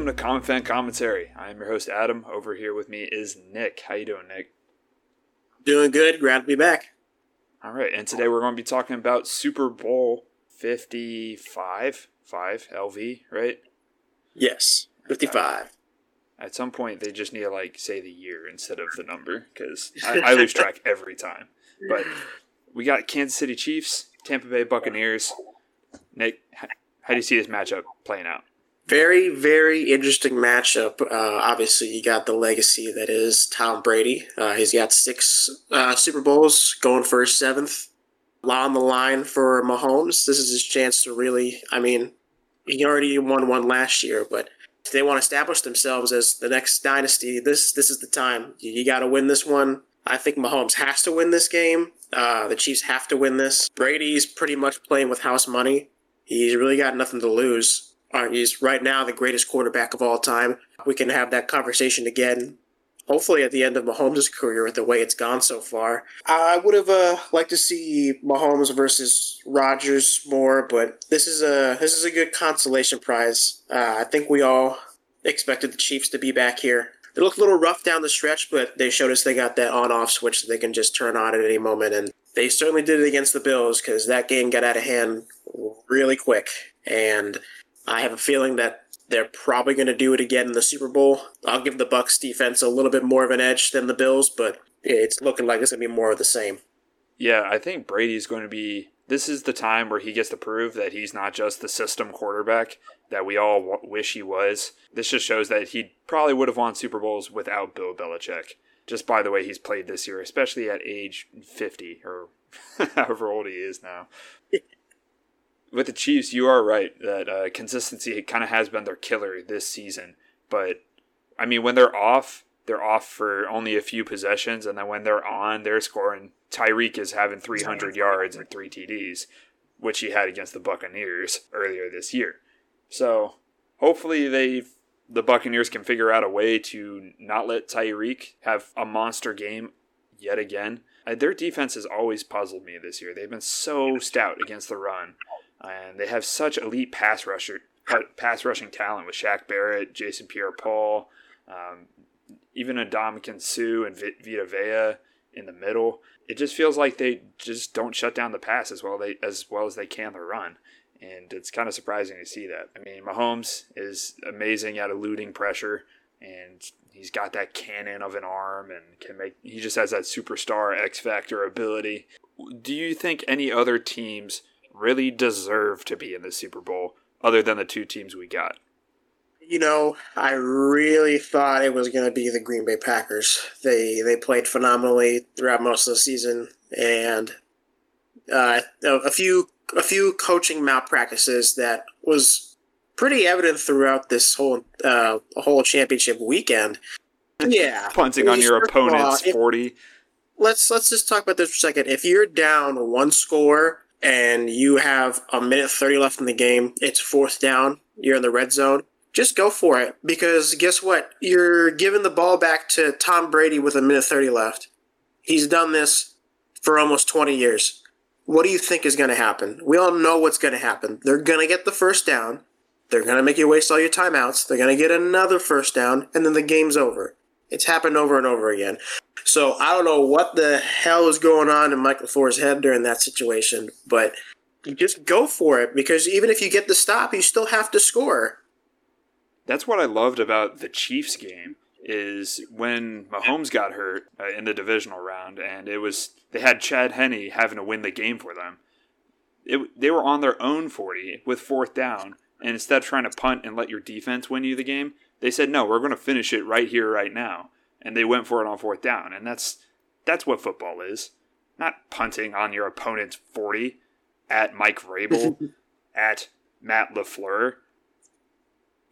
Welcome to Common Fan Commentary. I'm your host Adam. Over here with me is Nick. How you doing, Nick? Doing good. Glad to be back. All right, and today we're going to be talking about Super Bowl 55, 5 LV, right? Yes, 55. At some point, they just need to like say the year instead of the number because I, I lose track every time. But we got Kansas City Chiefs, Tampa Bay Buccaneers. Nick, how do you see this matchup playing out? Very, very interesting matchup. Uh, obviously, you got the legacy that is Tom Brady. Uh, he's got six uh, Super Bowls, going for his seventh. On the line for Mahomes. This is his chance to really, I mean, he already won one last year, but if they want to establish themselves as the next dynasty, this this is the time. You, you got to win this one. I think Mahomes has to win this game. Uh, the Chiefs have to win this. Brady's pretty much playing with house money. He's really got nothing to lose. Uh, he's right now the greatest quarterback of all time. We can have that conversation again. Hopefully, at the end of Mahomes' career, the way it's gone so far, I would have uh, liked to see Mahomes versus Rodgers more, but this is a this is a good consolation prize. Uh, I think we all expected the Chiefs to be back here. They looked a little rough down the stretch, but they showed us they got that on-off switch that they can just turn on at any moment, and they certainly did it against the Bills because that game got out of hand really quick. And I have a feeling that they're probably going to do it again in the Super Bowl. I'll give the Bucks defense a little bit more of an edge than the Bills, but it's looking like it's going to be more of the same. Yeah, I think Brady's going to be. This is the time where he gets to prove that he's not just the system quarterback that we all w- wish he was. This just shows that he probably would have won Super Bowls without Bill Belichick, just by the way he's played this year, especially at age 50 or however old he is now with the Chiefs, you are right that uh, consistency kind of has been their killer this season. But I mean, when they're off, they're off for only a few possessions, and then when they're on, they're scoring. Tyreek is having 300 yards and three TDs, which he had against the Buccaneers earlier this year. So hopefully they the Buccaneers can figure out a way to not let Tyreek have a monster game yet again. Uh, their defense has always puzzled me this year. They've been so stout against the run and they have such elite pass rusher pass rushing talent with Shaq Barrett, Jason Pierre-Paul, um, even Ndamukong Suh and Vita Vea in the middle. It just feels like they just don't shut down the pass as well they as well as they can the run. And it's kind of surprising to see that. I mean, Mahomes is amazing at eluding pressure, and he's got that cannon of an arm and can make. He just has that superstar X factor ability. Do you think any other teams really deserve to be in the Super Bowl other than the two teams we got? You know, I really thought it was going to be the Green Bay Packers. They they played phenomenally throughout most of the season, and uh, a few a few coaching malpractices that was pretty evident throughout this whole uh, whole championship weekend. Yeah, punting on your opponent's all, forty. Let's let's just talk about this for a second. If you're down one score and you have a minute 30 left in the game, it's fourth down, you're in the red zone, just go for it. Because guess what? You're giving the ball back to Tom Brady with a minute 30 left. He's done this for almost 20 years. What do you think is going to happen? We all know what's going to happen. They're going to get the first down. They're going to make you waste all your timeouts. They're going to get another first down, and then the game's over. It's happened over and over again. So I don't know what the hell is going on in Michael LaFleur's head during that situation, but just go for it because even if you get the stop, you still have to score. That's what I loved about the Chiefs game is when Mahomes got hurt uh, in the divisional round, and it was they had Chad Henne having to win the game for them. It, they were on their own 40 with fourth down, and instead of trying to punt and let your defense win you the game, they said no, we're going to finish it right here, right now and they went for it on fourth down. And that's that's what football is. Not punting on your opponent's 40 at Mike Vrabel, at Matt LaFleur.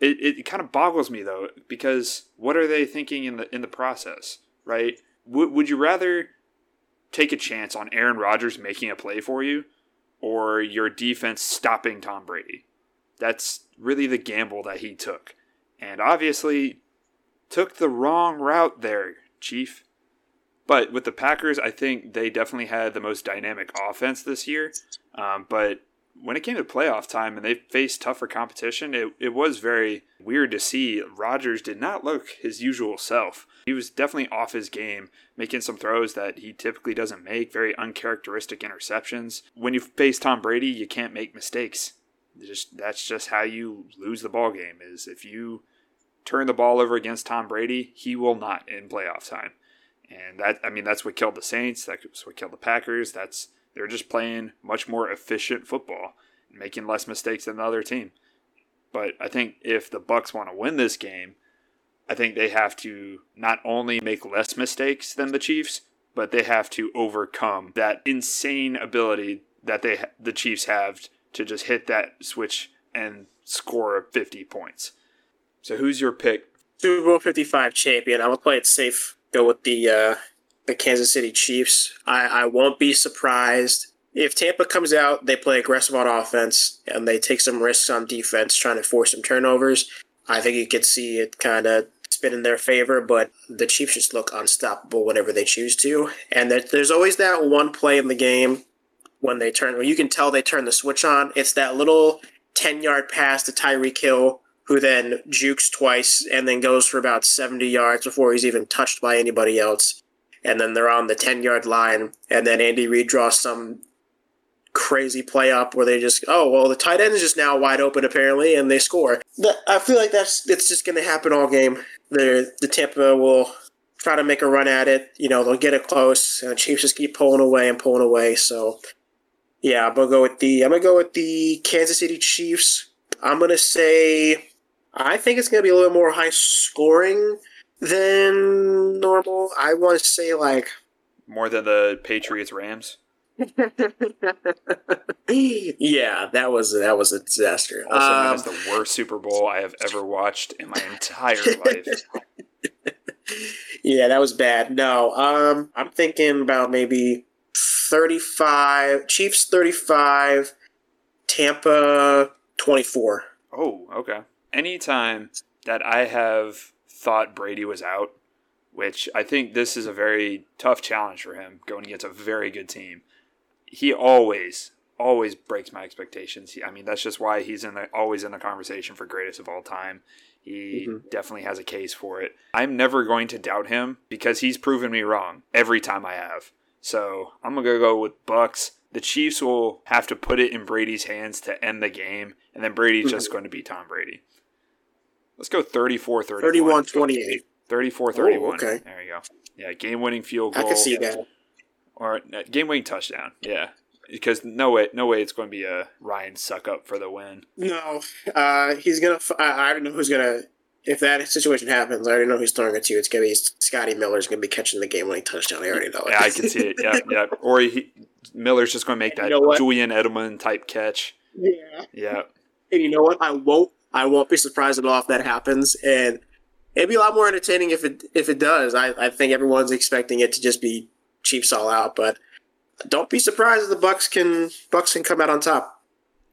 It, it kind of boggles me though because what are they thinking in the in the process, right? W- would you rather take a chance on Aaron Rodgers making a play for you or your defense stopping Tom Brady? That's really the gamble that he took. And obviously took the wrong route there, Chief. But with the Packers, I think they definitely had the most dynamic offense this year. Um, but when it came to playoff time and they faced tougher competition, it, it was very weird to see Rodgers did not look his usual self. He was definitely off his game, making some throws that he typically doesn't make, very uncharacteristic interceptions. When you face Tom Brady, you can't make mistakes. Just that's just how you lose the ball game is if you turn the ball over against Tom Brady, he will not in playoff time. And that I mean that's what killed the Saints, that's what killed the Packers. That's they're just playing much more efficient football, making less mistakes than the other team. But I think if the Bucks want to win this game, I think they have to not only make less mistakes than the Chiefs, but they have to overcome that insane ability that they the Chiefs have to just hit that switch and score 50 points. So who's your pick? Super Bowl 55 champion. I'm going to play it safe. Go with the uh, the Kansas City Chiefs. I, I won't be surprised if Tampa comes out, they play aggressive on offense, and they take some risks on defense, trying to force some turnovers. I think you could see it kind of spin in their favor, but the Chiefs just look unstoppable whenever they choose to. And there's always that one play in the game when they turn, when you can tell they turn the switch on. It's that little 10 yard pass to Tyreek Hill, who then jukes twice and then goes for about 70 yards before he's even touched by anybody else and then they're on the 10 yard line, and then Andy Reid draws some crazy play up where they just, oh, well, the tight end is just now wide open apparently, and they score. I feel like that's it's just going to happen all game. The, the Tampa will try to make a run at it. You know, they'll get it close, and the Chiefs just keep pulling away and pulling away. So, yeah, I'm gonna go with the I'm gonna go with the Kansas City Chiefs. I'm gonna say I think it's gonna be a little more high scoring than normal. I want to say like more than the Patriots Rams. yeah, that was that was a disaster. Also um, known as the worst Super Bowl I have ever watched in my entire life. yeah, that was bad. No, um, I'm thinking about maybe 35 Chiefs 35, Tampa 24. Oh, okay. Anytime that I have thought Brady was out, which I think this is a very tough challenge for him going against a very good team. He always, always breaks my expectations. He, I mean, that's just why he's in the, always in the conversation for greatest of all time. He mm-hmm. definitely has a case for it. I'm never going to doubt him because he's proven me wrong every time I have. So I'm gonna go with Bucks. The Chiefs will have to put it in Brady's hands to end the game, and then Brady's mm-hmm. just going to be Tom Brady. Let's go 34 31. 31 28. 34 31. okay. There you go. Yeah, game winning field goal. I can see that. Or uh, game winning touchdown. Yeah. Because no way, no way, it's going to be a Ryan Succop for the win. No, uh, he's gonna. I, I don't know who's gonna. If that situation happens, I already know who's throwing it to. It's gonna be Scotty Miller's gonna be catching the game winning touchdown. I already know it. yeah, I can see it. Yeah, yeah. Or he, Miller's just going to make that you know Julian Edelman type catch. Yeah. Yeah. And you know what? I won't I won't be surprised at all if that happens, and it'd be a lot more entertaining if it if it does. I, I think everyone's expecting it to just be Chiefs all out, but don't be surprised if the Bucks can Bucks can come out on top.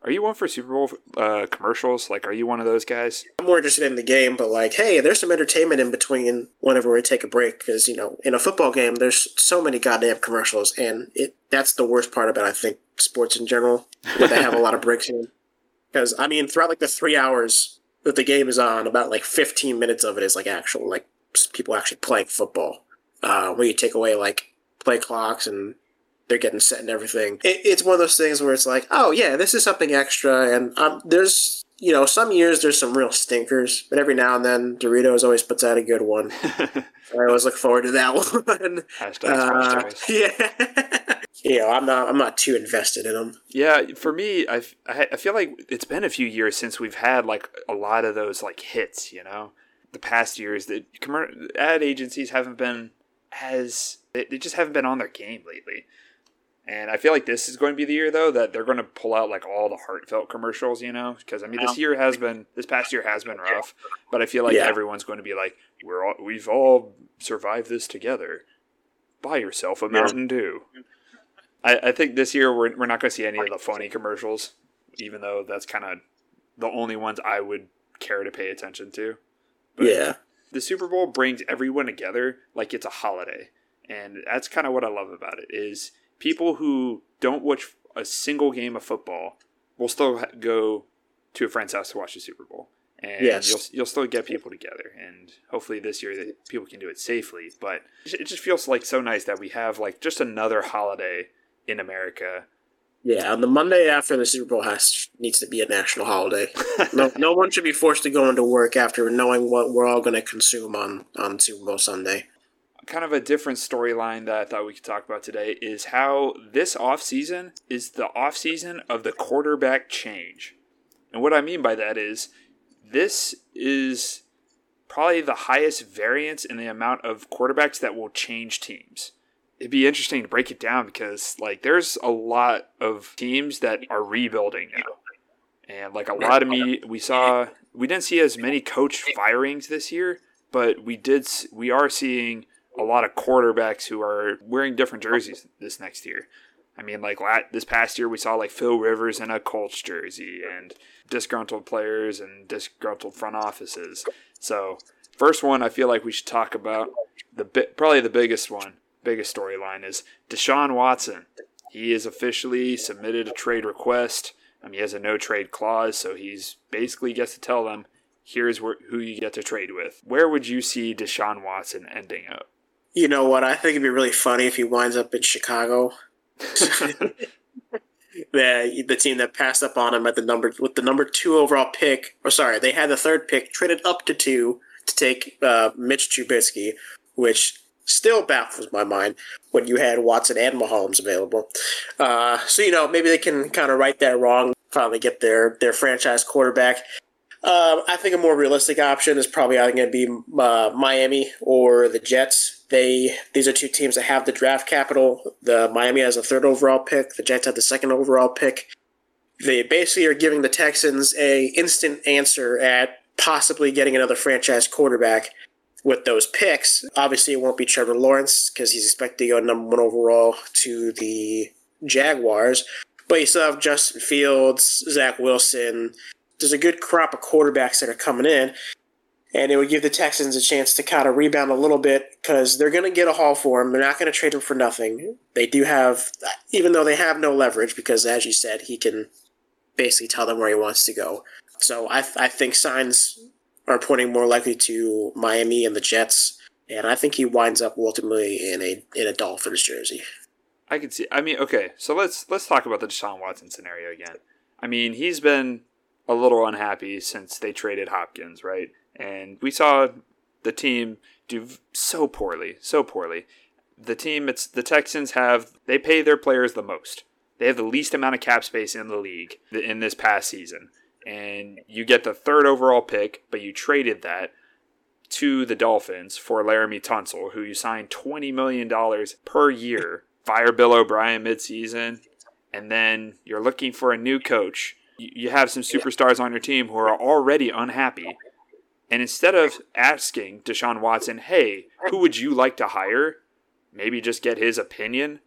Are you one for Super Bowl uh, commercials? Like, are you one of those guys? I'm more interested in the game, but like, hey, there's some entertainment in between whenever we take a break because you know, in a football game, there's so many goddamn commercials, and it that's the worst part about I think sports in general, where they have a lot of breaks in. Because I mean, throughout like the three hours that the game is on, about like 15 minutes of it is like actual like people actually playing football. Uh, where you take away like play clocks and they're getting set and everything. It, it's one of those things where it's like, oh yeah, this is something extra. And um, there's you know some years there's some real stinkers, but every now and then Doritos always puts out a good one. I always look forward to that one. Hashtag uh, yeah you know, I'm not I'm not too invested in them. Yeah, for me, I I feel like it's been a few years since we've had like a lot of those like hits. You know, the past years the ad agencies haven't been as they just haven't been on their game lately. And I feel like this is going to be the year though that they're going to pull out like all the heartfelt commercials, you know, because I mean this year has been this past year has been rough, but I feel like yeah. everyone's going to be like we're all we've all survived this together. Buy yourself a Mountain Dew. I, I think this year we're, we're not going to see any of the funny commercials, even though that's kind of the only ones I would care to pay attention to. But yeah. The Super Bowl brings everyone together like it's a holiday. And that's kind of what I love about it is people who don't watch a single game of football we'll still go to a friend's house to watch the Super Bowl, and Yes. you'll you'll still get people together, and hopefully this year that people can do it safely. But it just feels like so nice that we have like just another holiday in America. Yeah, on the Monday after the Super Bowl has needs to be a national holiday. No, no one should be forced to go into work after knowing what we're all going to consume on on Super Bowl Sunday. Kind of a different storyline that I thought we could talk about today is how this offseason is the offseason of the quarterback change. And what I mean by that is this is probably the highest variance in the amount of quarterbacks that will change teams. It'd be interesting to break it down because like there's a lot of teams that are rebuilding now. And like a lot of me we saw we didn't see as many coach firings this year, but we did we are seeing a lot of quarterbacks who are wearing different jerseys this next year. I mean, like this past year, we saw like Phil Rivers in a Colts jersey and disgruntled players and disgruntled front offices. So, first one I feel like we should talk about the bi- probably the biggest one, biggest storyline is Deshaun Watson. He has officially submitted a trade request. Um, he has a no trade clause, so he's basically gets to tell them, "Here's where, who you get to trade with." Where would you see Deshaun Watson ending up? You know what? I think it'd be really funny if he winds up in Chicago. the the team that passed up on him at the number with the number two overall pick, or sorry, they had the third pick, traded up to two to take uh, Mitch Trubisky, which still baffles my mind when you had Watson and Mahomes available. Uh, so you know maybe they can kind of right that wrong, finally get their their franchise quarterback. Um, I think a more realistic option is probably going to be uh, Miami or the Jets. They these are two teams that have the draft capital. The Miami has a third overall pick. The Jets have the second overall pick. They basically are giving the Texans a instant answer at possibly getting another franchise quarterback with those picks. Obviously, it won't be Trevor Lawrence because he's expected to go number one overall to the Jaguars. But you still have Justin Fields, Zach Wilson, there's a good crop of quarterbacks that are coming in, and it would give the Texans a chance to kind of rebound a little bit because they're going to get a haul for him. They're not going to trade him for nothing. They do have, even though they have no leverage, because as you said, he can basically tell them where he wants to go. So I, I think signs are pointing more likely to Miami and the Jets, and I think he winds up ultimately in a in a Dolphins jersey. I can see. I mean, okay, so let's let's talk about the Deshaun Watson scenario again. I mean, he's been a little unhappy since they traded Hopkins, right? And we saw the team do so poorly, so poorly. The team, it's the Texans have they pay their players the most. They have the least amount of cap space in the league in this past season, and you get the third overall pick, but you traded that to the Dolphins for Laremy Tunsil, who you signed twenty million dollars per year. Fire Bill O'Brien midseason, and then you're looking for a new coach. You have some superstars on your team who are already unhappy, and instead of asking Deshaun Watson, "Hey, who would you like to hire?" Maybe just get his opinion.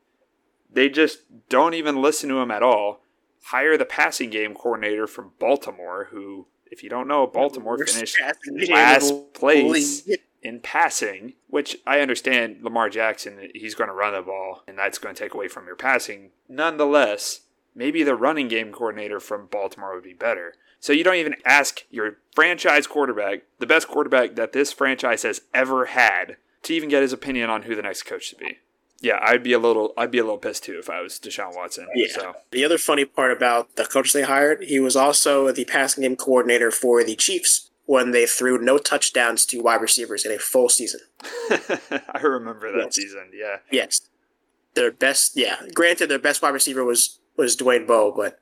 They just don't even listen to him at all. Hire the passing game coordinator from Baltimore, who, if you don't know, Baltimore finished passing game in the last place in passing, which I understand Lamar Jackson, he's going to run the ball, and that's going to take away from your passing. Nonetheless, maybe the running game coordinator from Baltimore would be better. So you don't even ask your franchise quarterback, the best quarterback that this franchise has ever had, to even get his opinion on who the next coach should be. Yeah, I'd be a little, I'd be a little pissed too if I was Deshaun Watson. Yeah. So The other funny part about the coach they hired, he was also the passing game coordinator for the Chiefs when they threw no touchdowns to wide receivers in a full season. I remember that Yes. season. Yeah. Yes. Their best, yeah. Granted, their best wide receiver was was Dwayne Bowe, but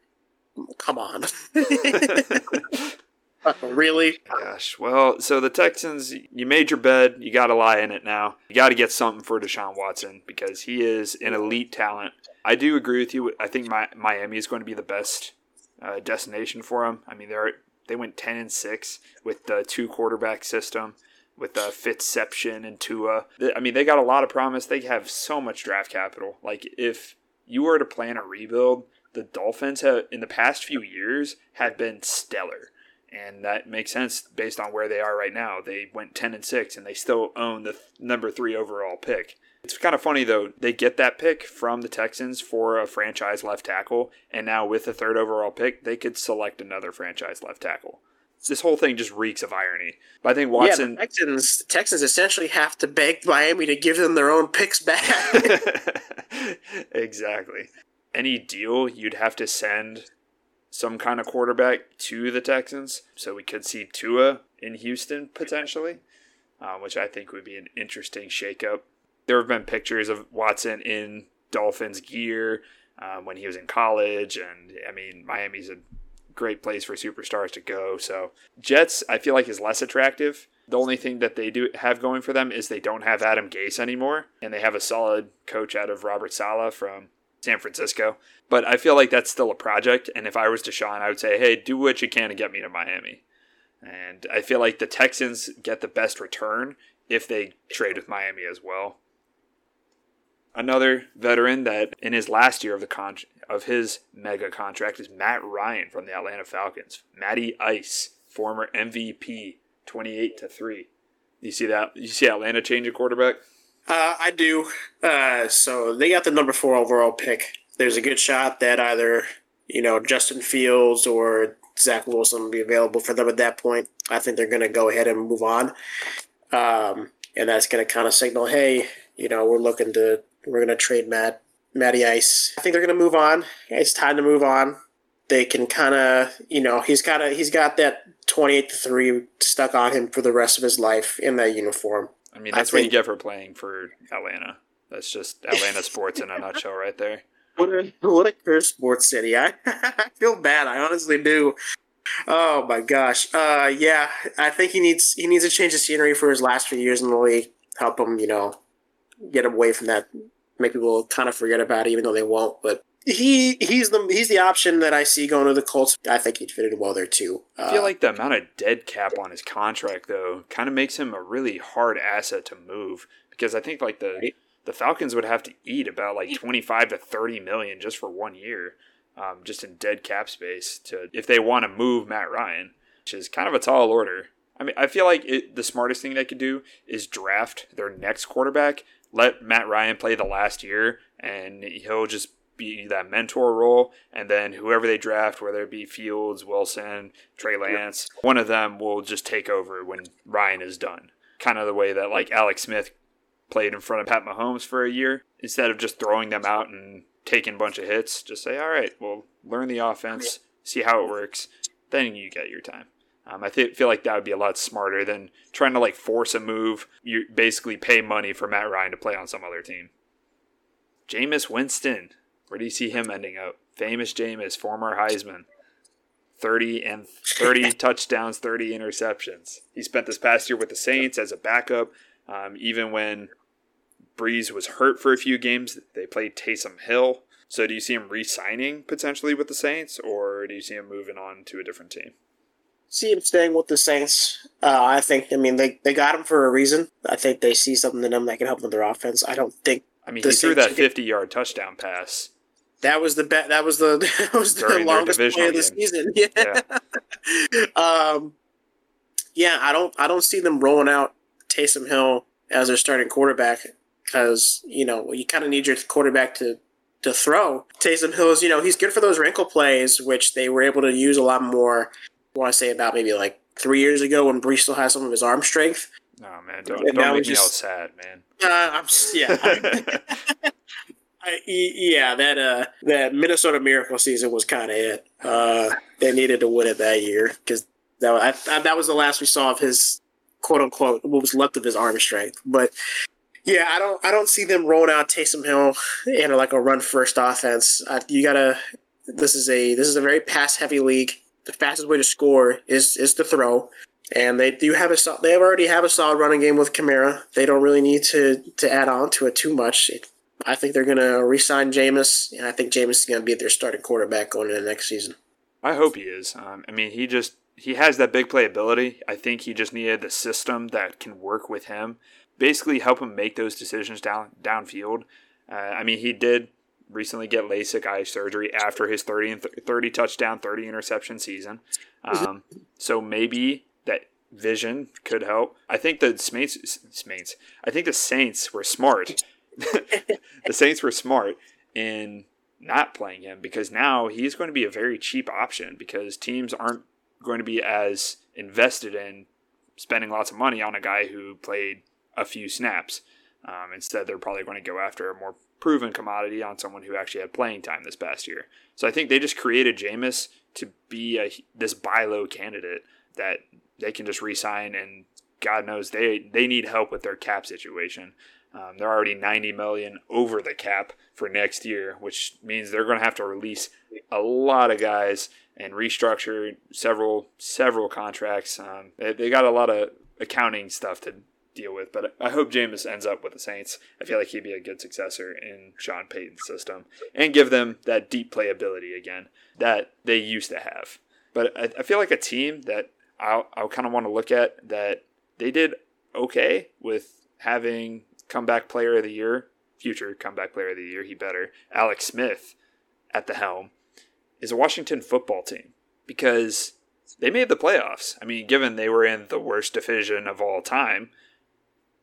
come on, really? Gosh, well, so the Texans, you made your bed. You got to lie in it now. You got to get something for Deshaun Watson because he is an elite talent. I do agree with you. I think my, Miami is going to be the best uh, destination for him. I mean, they're they went ten and six with the two quarterback system with the Fitzception and Tua. I mean, they got a lot of promise. They have so much draft capital. Like if you were to plan a rebuild, the Dolphins have in the past few years have been stellar and that makes sense based on where they are right now. They went ten and six, and they still own the th- number three overall pick. It's kind of funny though. They get that pick from the Texans for a franchise left tackle, and now with the third overall pick, they could select another franchise left tackle. This whole thing just reeks of irony. But I think Watson. Yeah, Texans, Texans essentially have to beg Miami to give them their own picks back. exactly. Any deal, you'd have to send some kind of quarterback to the Texans, so we could see Tua in Houston potentially, uh, which I think would be an interesting shakeup there have been pictures of Watson in Dolphins gear um, when he was in college, and I mean Miami's a great place for superstars to go. So Jets, I feel like is less attractive. The only thing that they do have going for them is they don't have Adam Gase anymore, and they have a solid coach out of Robert Saleh from San Francisco. But I feel like that's still a project. And if I was Deshaun, I would say, hey, do what you can to get me to Miami. And I feel like the Texans get the best return if they trade with Miami as well. Another veteran that in his last year of the con- of his mega contract is Matt Ryan from the Atlanta Falcons. Matty Ice, former MVP, 28 to 3. You see that? You see Atlanta change a quarterback? Uh, I do. Uh, so they got the number four overall pick. There's a good shot that either, you know, Justin Fields or Zach Wilson will be available for them at that point. I think they're going to go ahead and move on. Um, and that's going to kind of signal, hey, you know, we're looking to we're going to trade Matt, Matty Ice. I think they're going to move on. It's time to move on. They can kind of, you know, he's got a, he's got that 28 to 3 stuck on him for the rest of his life in that uniform. I mean, that's I what think, you get for playing for Atlanta. That's just Atlanta sports in a nutshell right there. What a, what a cursed sports city. I, I feel bad. I honestly do. Oh my gosh. Uh, yeah, I think he needs he needs to change the scenery for his last few years in the league. Help him, you know, get away from that make people kind of forget about it, even though they won't. But he he's the he's the option that I see going to the Colts. I think he'd fit in well there too. I feel uh, like the amount of dead cap on his contract though kind of makes him a really hard asset to move because I think like the right? the Falcons would have to eat about like twenty five to thirty million just for one year, um, just in dead cap space to if they want to move Matt Ryan, which is kind of a tall order. I mean, I feel like it, the smartest thing they could do is draft their next quarterback let Matt Ryan play the last year, and he'll just be that mentor role. And then whoever they draft, whether it be Fields, Wilson, Trey Lance, one of them will just take over when Ryan is done. Kind of the way that like Alex Smith played in front of Pat Mahomes for a year. Instead of just throwing them out and taking a bunch of hits, just say, all right, well, learn the offense, see how it works, then you get your time. Um, I th- feel like that would be a lot smarter than trying to like force a move. You basically pay money for Matt Ryan to play on some other team. Jameis Winston, where do you see him ending up? Famous Jameis, former Heisman, thirty and thirty touchdowns, thirty interceptions. He spent this past year with the Saints as a backup. Um, even when Brees was hurt for a few games, they played Taysom Hill. So do you see him re-signing potentially with the Saints, or do you see him moving on to a different team? See him staying with the Saints. Uh, I think. I mean, they they got him for a reason. I think they see something in him that can help with their offense. I don't think. I mean, he threw that fifty-yard touchdown pass. That was the bet. That was the that was the longest play of the season. Yeah. yeah. um, yeah. I don't. I don't see them rolling out Taysom Hill as their starting quarterback because you know you kind of need your quarterback to to throw. Taysom Hill is you know he's good for those wrinkle plays, which they were able to use a lot more want to say about maybe like three years ago when Brees still had some of his arm strength. Oh man, don't, don't make just, me all sad, man. Uh, I'm yeah. I, yeah, that uh, that Minnesota Miracle season was kind of it. Uh, they needed to win it that year because that I, I, that was the last we saw of his quote unquote what was left of his arm strength. But yeah, I don't I don't see them rolling out Taysom Hill in like a run first offense. you gotta. This is a this is a very pass heavy league the fastest way to score is is to throw. And they do have a they already have a solid running game with Kamara. They don't really need to to add on to it too much. I think they're going to re-sign Jameis, and I think Jameis is going to be their starting quarterback going into next season. I hope he is. Um, I mean, he just he has that big play ability. I think he just needed the system that can work with him, basically help him make those decisions down downfield. Uh, I mean, he did recently get LASIK eye surgery after his 30 and 30 touchdown, 30 interception season. Um, so maybe that vision could help. I think the Saints, Saints, I think the Saints were smart the Saints were smart in not playing him because now he's going to be a very cheap option because teams aren't going to be as invested in spending lots of money on a guy who played a few snaps. Um, instead, they're probably going to go after a more proven commodity on someone who actually had playing time this past year. So I think they just created Jameis to be a, this buy low candidate that they can just resign and God knows they they need help with their cap situation. Um, they're already 90 million over the cap for next year, which means they're going to have to release a lot of guys and restructure several several contracts. Um, they, they got a lot of accounting stuff to deal with, but I hope Jameis ends up with the Saints. I feel like he'd be a good successor in Sean Payton's system and give them that deep playability again that they used to have. But I, I feel like a team that I I kind of want to look at that they did okay with having comeback player of the year, future comeback player of the year, he better, Alex Smith at the helm, is a Washington football team because they made the playoffs. I mean, given they were in the worst division of all time,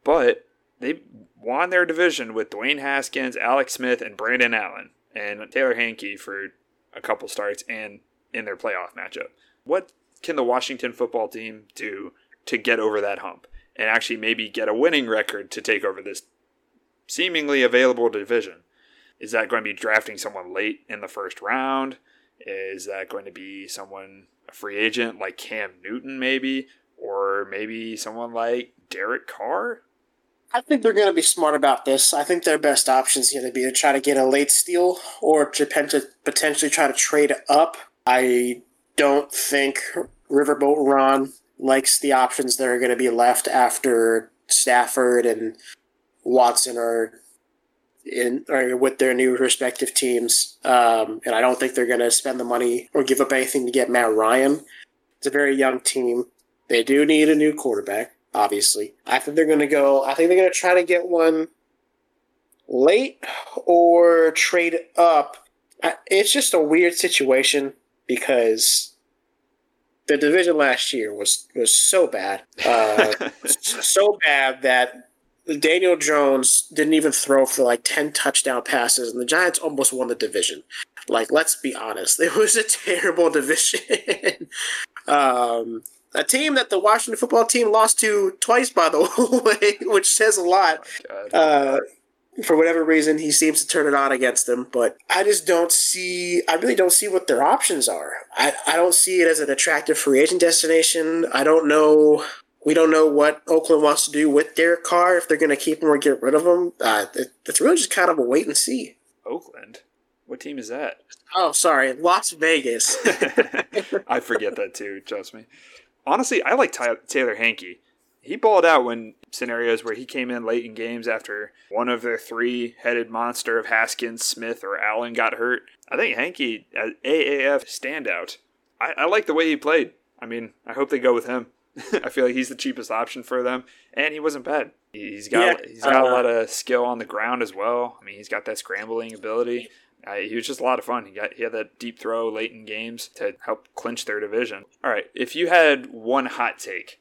but they won their division with Dwayne Haskins, Alex Smith, and Brandon Allen, and Taylor Heinicke for a couple starts and in their playoff matchup. What can the Washington football team do to get over that hump and actually maybe get a winning record to take over this seemingly available division. Is that going to be drafting someone late in the first round? Is that going to be someone, a free agent like Cam Newton, maybe? Or maybe someone like Derek Carr? I think they're going to be smart about this. I think their best option is going to be to try to get a late steal or to potentially try to trade up. I don't think Riverboat Ron likes the options that are going to be left after Stafford and Watson are in or with their new respective teams. Um, and I don't think they're going to spend the money or give up anything to get Matt Ryan. It's a very young team. They do need a new quarterback, obviously. I think they're going to go. I think they're going to try to get one late or trade up. It's just a weird situation because the division last year was was so bad, uh, so bad that Daniel Jones didn't even throw for like ten touchdown passes, and the Giants almost won the division. Like, let's be honest, it was a terrible division. um, a team that the Washington football team lost to twice, by the way, which says a lot. Oh uh, for whatever reason, he seems to turn it on against them. But I just don't see, I really don't see what their options are. I, I don't see it as an attractive free agent destination. I don't know. We don't know what Oakland wants to do with Derek Carr, if they're going to keep him or get rid of him. Uh, it's really just kind of a wait and see. Oakland? What team is that? Oh, sorry. Las Vegas. I forget that too, trust me. Honestly, I like Taylor Heinicke he balled out when scenarios where he came in late in games after one of their three headed monster of Haskins, Smith, or Allen got hurt. I think Heinicke, AAF standout. I, I like the way he played. I mean, I hope they go with him. I feel like he's the cheapest option for them, and he wasn't bad. He's got yeah, he's got uh, a lot of skill on the ground as well. I mean, he's got that scrambling ability. Uh, he was just a lot of fun. He got he had that deep throw late in games to help clinch their division. All right, if you had one hot take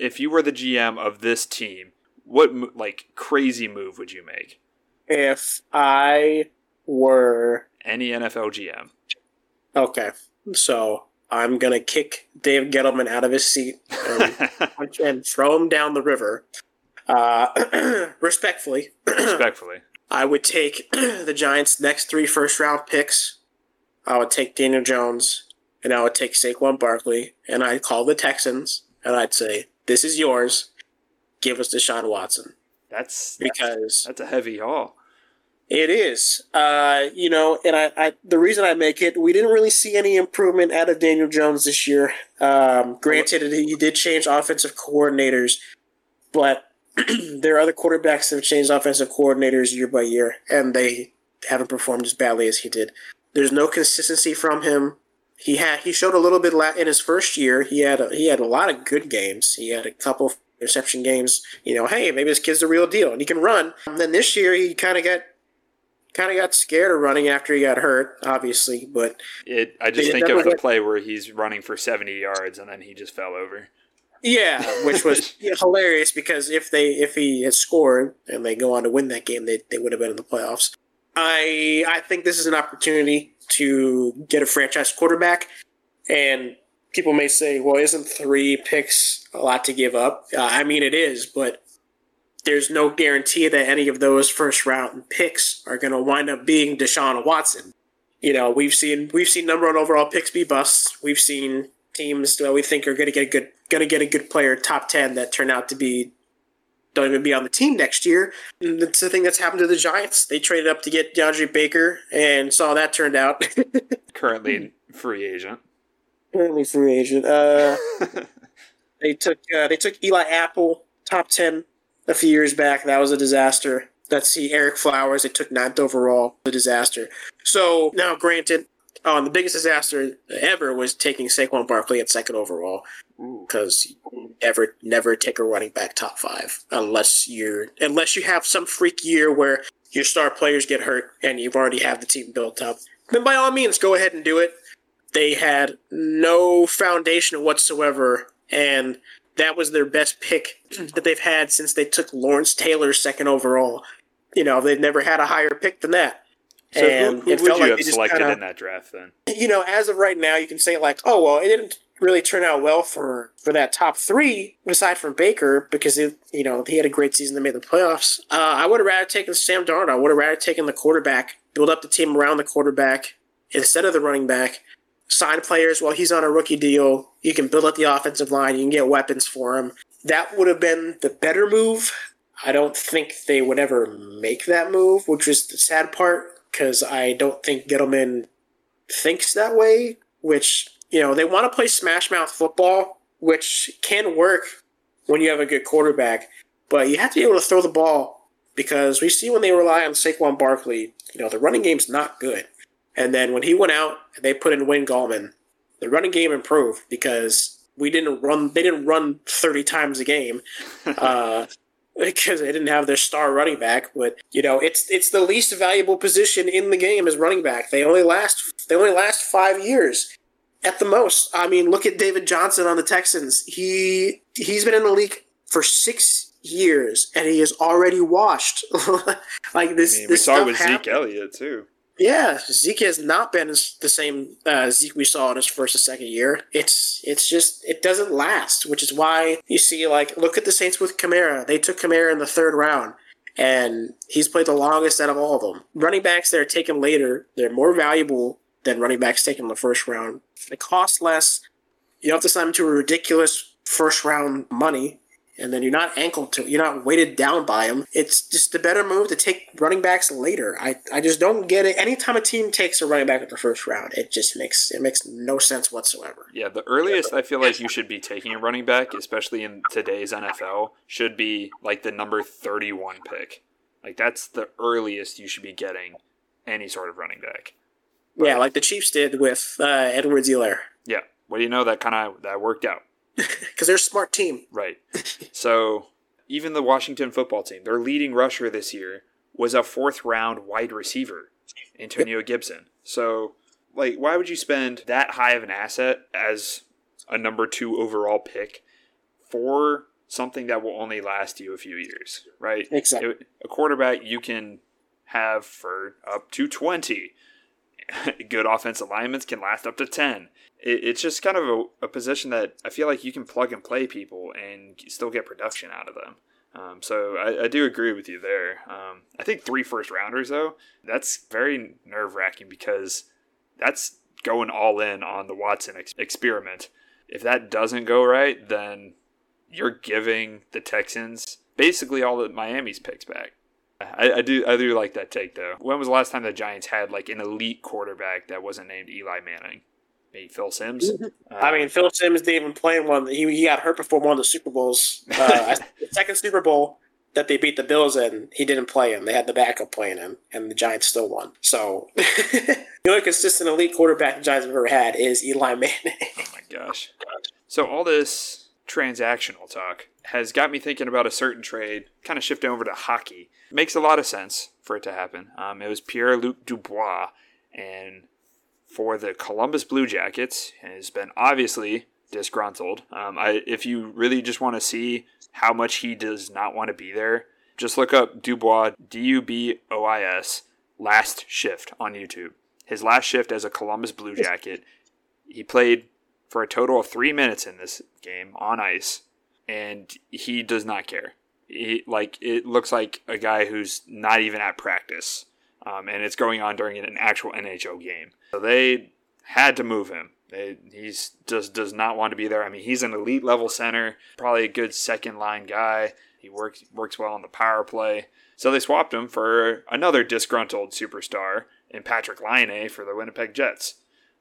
if you were the GM of this team, what like crazy move would you make? If I were any NFL GM. Okay, so I'm gonna kick Dave Gettleman out of his seat and, and throw him down the river. Uh, respectfully. respectfully. I would take the Giants' next three first round picks. I would take Daniel Jones, and I would take Saquon Barkley, and I'd call the Texans, and I'd say, this is yours. Give us Deshaun Watson. That's because that's, that's a heavy haul. It is. Uh, you know, and I, I, the reason I make it, we didn't really see any improvement out of Daniel Jones this year. Um, granted, he did change offensive coordinators, but there are other quarterbacks that have changed offensive coordinators year by year, and they haven't performed as badly as he did. There's no consistency from him he had he showed a little bit in his first year. He had a, he had a lot of good games. He had a couple interception games. You know, hey, maybe this kid's the real deal and he can run. And then this year he kind of got kind of got scared of running after he got hurt, obviously. But it I just think of the play where he's running for seventy yards and then he just fell over. Yeah, which was hilarious because if they if he had scored and they go on to win that game, they, they would have been in the playoffs. I I think this is an opportunity to get a franchise quarterback, and people may say, "Well, isn't three picks a lot to give up?" Uh, I mean, it is, but there's no guarantee that any of those first round picks are going to wind up being Deshaun Watson. You know, we've seen we've seen number one overall picks be busts. We've seen teams that we think are going to get a good going to get a good player top ten that turn out to be don't even be on the team next year. And that's the thing that's happened to the Giants. They traded up to get DeAndre Baker and saw that turned out. Currently free agent. Currently free agent. Uh, they took uh, they took Eli Apple top ten a few years back. That was a disaster. Let's see, Ereck Flowers. They took ninth overall. A disaster. So now, granted, um, the biggest disaster ever was taking Saquon Barkley at second overall because never never take a running back top five unless you're unless you have some freak year where your star players get hurt and you've already have the team built up. Then by all means, go ahead and do it. They had no foundation whatsoever, and that was their best pick that they've had since they took Lawrence Taylor second overall. You know, they've never had a higher pick than that. So and who, who would you like have selected kinda, in that draft then? You know, as of right now, you can say like, oh well, it didn't really turn out well for for that top three, aside from Baker, because it, you know he had a great season that made the playoffs. Uh, I would have rather taken Sam Darnold. I would have rather taken the quarterback, build up the team around the quarterback instead of the running back. Sign players while he's on a rookie deal. You can build up the offensive line. You can get weapons for him. That would have been the better move. I don't think they would ever make that move, which is the sad part because I don't think Gettleman thinks that way. Which you know they want to play smash mouth football, which can work when you have a good quarterback, but you have to be able to throw the ball because we see when they rely on Saquon Barkley, you know the running game's not good. And then when he went out they put in Wayne Gallman, the running game improved because we didn't run. They didn't run thirty times a game. Uh, because they didn't have their star running back. But you know, it's it's the least valuable position in the game as running back. They only last they only last five years at the most. I mean, look at David Johnson on the Texans. He he's been in the league for six years and he is already washed. like this, I mean, this we saw it with happened. Zeke Elliott too. Yeah, Zeke has not been the same uh, Zeke we saw in his first and second year. It's it's just it doesn't last, which is why you see like look at the Saints with Kamara. They took Kamara in the third round, and he's played the longest out of all of them. Running backs that are taken later, they're more valuable than running backs taken in the first round. They cost less. You don't have to sign them to a ridiculous first round money and then you're not ankled to you're not weighted down by them. It's just the better move to take running backs later. I, I just don't get it. Anytime a team takes a running back at the first round, it just makes it makes no sense whatsoever. Yeah, the earliest I feel like you should be taking a running back, especially in today's NFL, should be like the number 31 pick. Like that's the earliest you should be getting any sort of running back. But, yeah, like the Chiefs did with uh, Edwards-Helaire. Yeah. What do you know? That kind of that worked out because they're a smart team. Right. So even the Washington football team, their leading rusher this year was a fourth round wide receiver, Antonio Gibson. So, like, why would you spend that high of an asset as a number two overall pick for something that will only last you a few years, right? Exactly. A quarterback you can have for up to 20. Good offensive alignments can last up to 10 it, it's just kind of a, a, position that I feel like you can plug and play people and still get production out of them. Um, so I, I, do agree with you there. Um, I think three first rounders though, that's very nerve wracking because that's going all in on the Watson ex- experiment. If that doesn't go right, then you're giving the Texans basically all of Miami's picks back. I, I, do I do like that take though. When was the last time the Giants had like an elite quarterback that wasn't named Eli Manning? maybe Phil Simms. Uh, I mean, Phil Simms didn't even play one. He, he got hurt before one of the Super Bowls. Uh, the second Super Bowl that they beat the Bills in, he didn't play him. They had the backup playing him, and the Giants still won. So the only consistent elite quarterback the Giants have ever had is Eli Manning. oh my gosh! So all this transactional talk has got me thinking about a certain trade, kind of shifting over to hockey. It makes a lot of sense for it to happen. Um, it was Pierre Luc Dubois and for the Columbus Blue Jackets has been obviously disgruntled. Um, I, if you really just want to see how much he does not want to be there, just look up Dubois, D U B O I S, last shift on YouTube. His last shift as a Columbus Blue Jacket, he played for a total of three minutes in this game on ice, and he does not care. He, like it looks like a guy who's not even at practice, um, and it's going on during an actual NHL game. So they had to move him. He's just does not want to be there. I mean, he's an elite level center, probably a good second line guy. He works works well on the power play. So they swapped him for another disgruntled superstar in Patrick Laine for the Winnipeg Jets.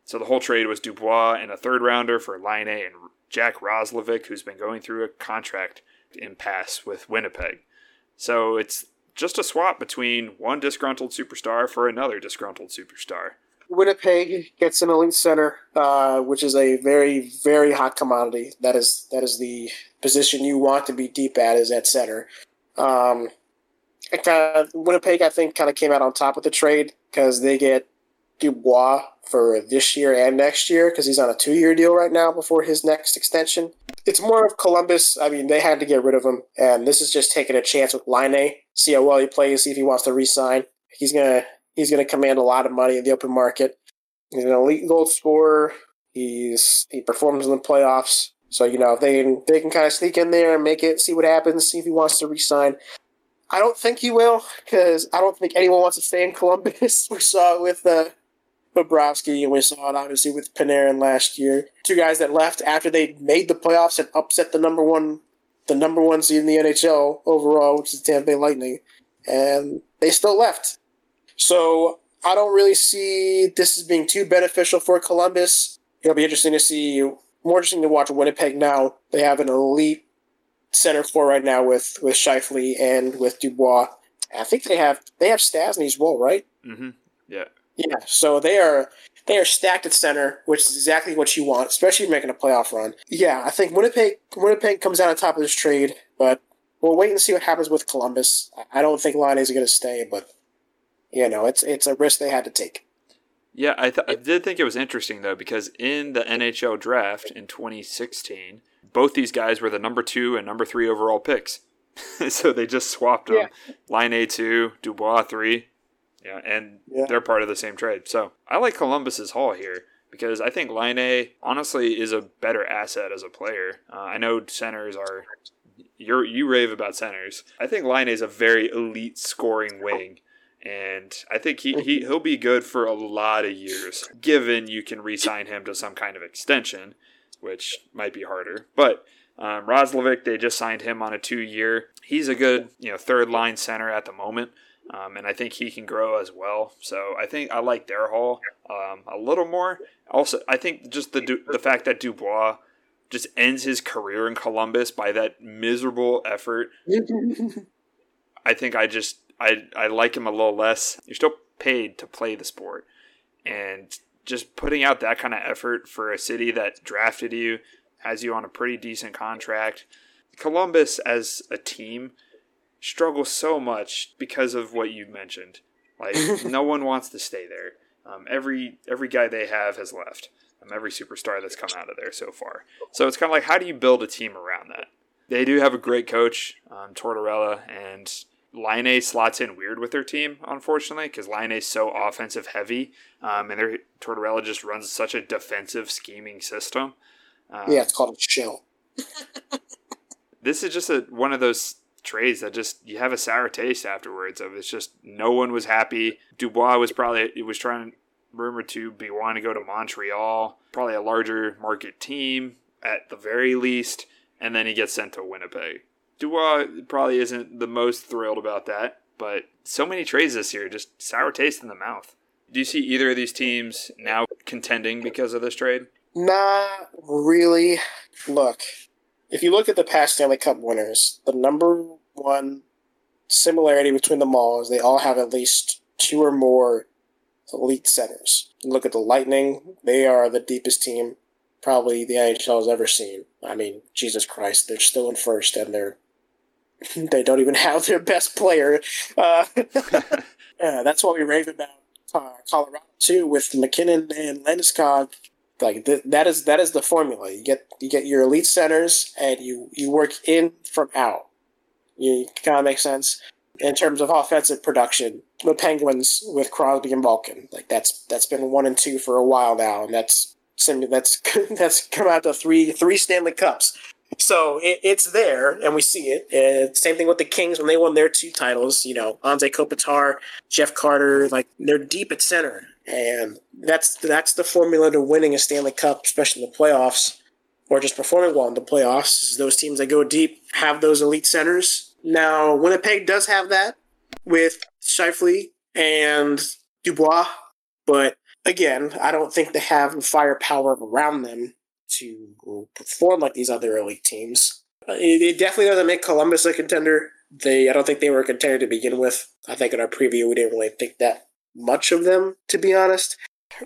So the whole trade was Dubois and a third rounder for Laine and Jack Roslovic, who's been going through a contract impasse with Winnipeg. So it's just a swap between one disgruntled superstar for another disgruntled superstar. Winnipeg gets an elite center, uh, which is a very, very hot commodity. That is that is the position you want to be deep at is at center. Um, kind of, Winnipeg, I think, kind of came out on top of the trade because they get Dubois for this year and next year because he's on a two-year deal right now before his next extension. It's more of Columbus. I mean, they had to get rid of him, and this is just taking a chance with Laine. See how well he plays. See if he wants to re-sign. He's gonna he's gonna command a lot of money in the open market. He's an elite goal scorer. He's he performs in the playoffs. So you know if they can they can kind of sneak in there and make it, see what happens, see if he wants to resign. I don't think he will because I don't think anyone wants to stay in Columbus. we saw it with uh, Bobrovsky, and we saw it obviously with Panarin last year. Two guys that left after they made the playoffs and upset the number one, the number one seed in the NHL overall, which is Tampa Bay Lightning, and they still left. So I don't really see this as being too beneficial for Columbus. It'll be interesting to see. More interesting to watch Winnipeg now. They have an elite center core right now with with Scheifele and with Dubois. I think they have they have Stastny as well, right? Mm-hmm. Yeah. Yeah, so they are they are stacked at center, which is exactly what you want, especially making a playoff run. Yeah, I think Winnipeg Winnipeg comes out on top of this trade, but we'll wait and see what happens with Columbus. I don't think Laine is going to stay, but you know, it's it's a risk they had to take. Yeah, I, th- I did think it was interesting though because in the NHL draft in 2016, both these guys were the number two and number three overall picks. so they just swapped them. Yeah. Laine two, Dubois three. Yeah, and yeah. they're part of the same trade. So I like Columbus's haul here because I think Laine honestly is a better asset as a player. Uh, I know centers are you you rave about centers. I think Laine is a very elite scoring wing. And I think he, he, he'll be good for a lot of years, given you can re sign him to some kind of extension, which might be harder. But um, Roslovic, they just signed him on a two year. He's a good, you know, third line center at the moment. Um, and I think he can grow as well. So I think I like their haul um, a little more. Also, I think just the the fact that Dubois just ends his career in Columbus by that miserable effort. I think I just I I like him a little less. You're still paid to play the sport, and just putting out that kind of effort for a city that drafted you, has you on a pretty decent contract. Columbus as a team struggle so much because of what you mentioned. Like no one wants to stay there. Um, every every guy they have has left. Um, every superstar that's come out of there so far. So it's kind of like how do you build a team around that? They do have a great coach, um, Tortorella, and Laine slots in weird with their team, unfortunately, because Laine is so offensive heavy, um, and their Tortorella just runs such a defensive scheming system. Um, yeah, it's called a shell. this is just a, one of those trades that just you have a sour taste afterwards of it's just no one was happy. Dubois was probably it was trying rumored to be wanting to go to Montreal, probably a larger market team at the very least, and then he gets sent to Winnipeg. Dubois probably isn't the most thrilled about that, but so many trades this year, just sour taste in the mouth. Do you see either of these teams now contending because of this trade? Not really. Look, if you look at the past Stanley Cup winners, the number one similarity between them all is they all have at least two or more elite centers. Look at the Lightning; they are the deepest team probably the NHL has ever seen. I mean, Jesus Christ, they're still in first, and they're they don't even have their best player. Uh, yeah, that's what we rave about uh, Colorado too, with MacKinnon and Landeskog Like th- that is that is the formula. You get you get your elite centers and you you work in from out. You kind of make sense in terms of offensive production. The Penguins with Crosby and Malkin, like that's that's been one and two for a while now, and that's that's that's come out to three three Stanley Cups. So it, it's there, and we see it. Same thing with the Kings when they won their two titles. You know, Anze Kopitar, Jeff Carter, like they're deep at center, and that's that's the formula to winning a Stanley Cup, especially in the playoffs, or just performing well in the playoffs. Is those teams that go deep have those elite centers. Now, Winnipeg does have that with Scheifele and Dubois, but again, I don't think they have the firepower around them to perform like these other elite teams. Uh, it, it, definitely doesn't make Columbus a contender. They, I don't think they were a contender to begin with. I think in our preview we didn't really think that much of them, to be honest.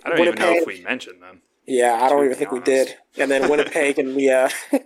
I don't Winnipeg, even know if we mentioned them. Yeah, I don't even think honest. we did. And then Winnipeg in the uh,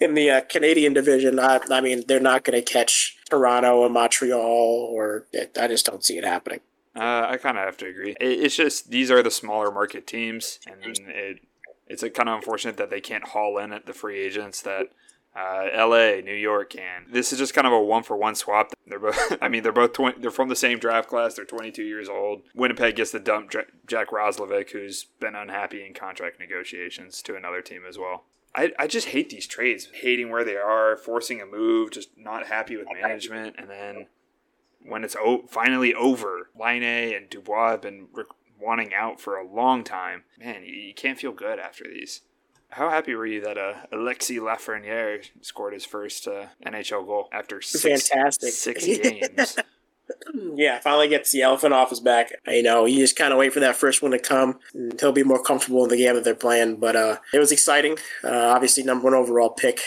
in the uh, Canadian division, I, I mean, they're not going to catch Toronto or Montreal, or I just don't see it happening. Uh, I kind of have to agree. It's just these are the smaller market teams, and it, it's kind of unfortunate that they can't haul in at the free agents that uh, L.A., New York can. This is just kind of a one for one swap. They're both. I mean, they're both 20, they're from the same draft class. They're 22 years old. Winnipeg gets to dump Jack Roslovic, who's been unhappy in contract negotiations, to another team as well. I, I just hate these trades, hating where they are, forcing a move, just not happy with management, and then when it's o- finally over, Laine and Dubois have been re- wanting out for a long time. Man, you, you, can't feel good after these. How happy were you that uh, Alexis Lafreniere scored his first uh, NHL goal after six, Fantastic. six games? yeah, finally gets the elephant off his back. You know, you just kind of wait for that first one to come. he'll be more comfortable in the game that they're playing. But uh, it was exciting. Uh, obviously, number one overall pick.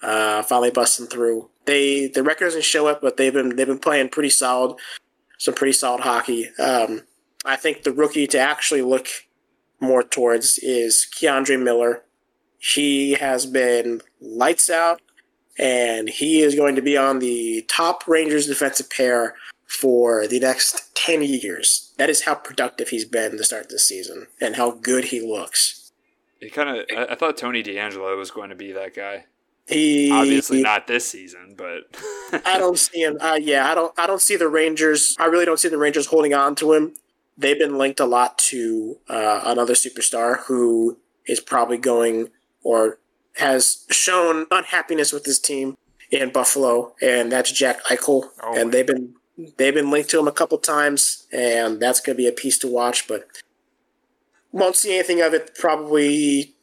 Uh, finally busting through they the record doesn't show it, but they've been they've been playing pretty solid, some pretty solid hockey. Um, I think the rookie to actually look more towards is K'Andre Miller. He has been lights out, and he is going to be on the top Rangers defensive pair for the next 10 years. That is how productive he's been to start this season and how good he looks. It kind of, I, I thought Tony DeAngelo was going to be that guy. He obviously not this season, but I don't see him. Uh, yeah, I don't. I don't see the Rangers. I really don't see the Rangers holding on to him. They've been linked a lot to uh, another superstar who is probably going or has shown unhappiness with his team in Buffalo, and that's Jack Eichel. Oh, and they've been they've been linked to him a couple times, and that's going to be a piece to watch. But won't see anything of it probably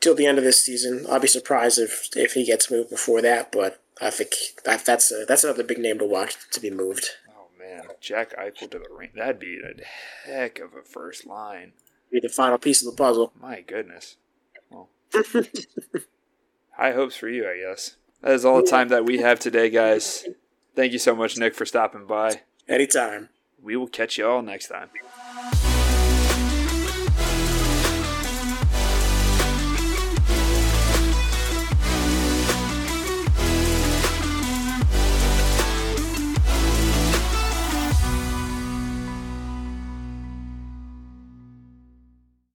till the end of this season. I'll be surprised if if he gets moved before that, but I think that, that's a, that's another big name to watch to be moved. Oh man, Jack Eichel to the ring. That'd be a heck of a first line. Be the final piece of the puzzle. My goodness. High hopes for you, I guess. That is all the time that we have today, guys. Thank you so much, Nick, for stopping by. Anytime. We will catch you all next time.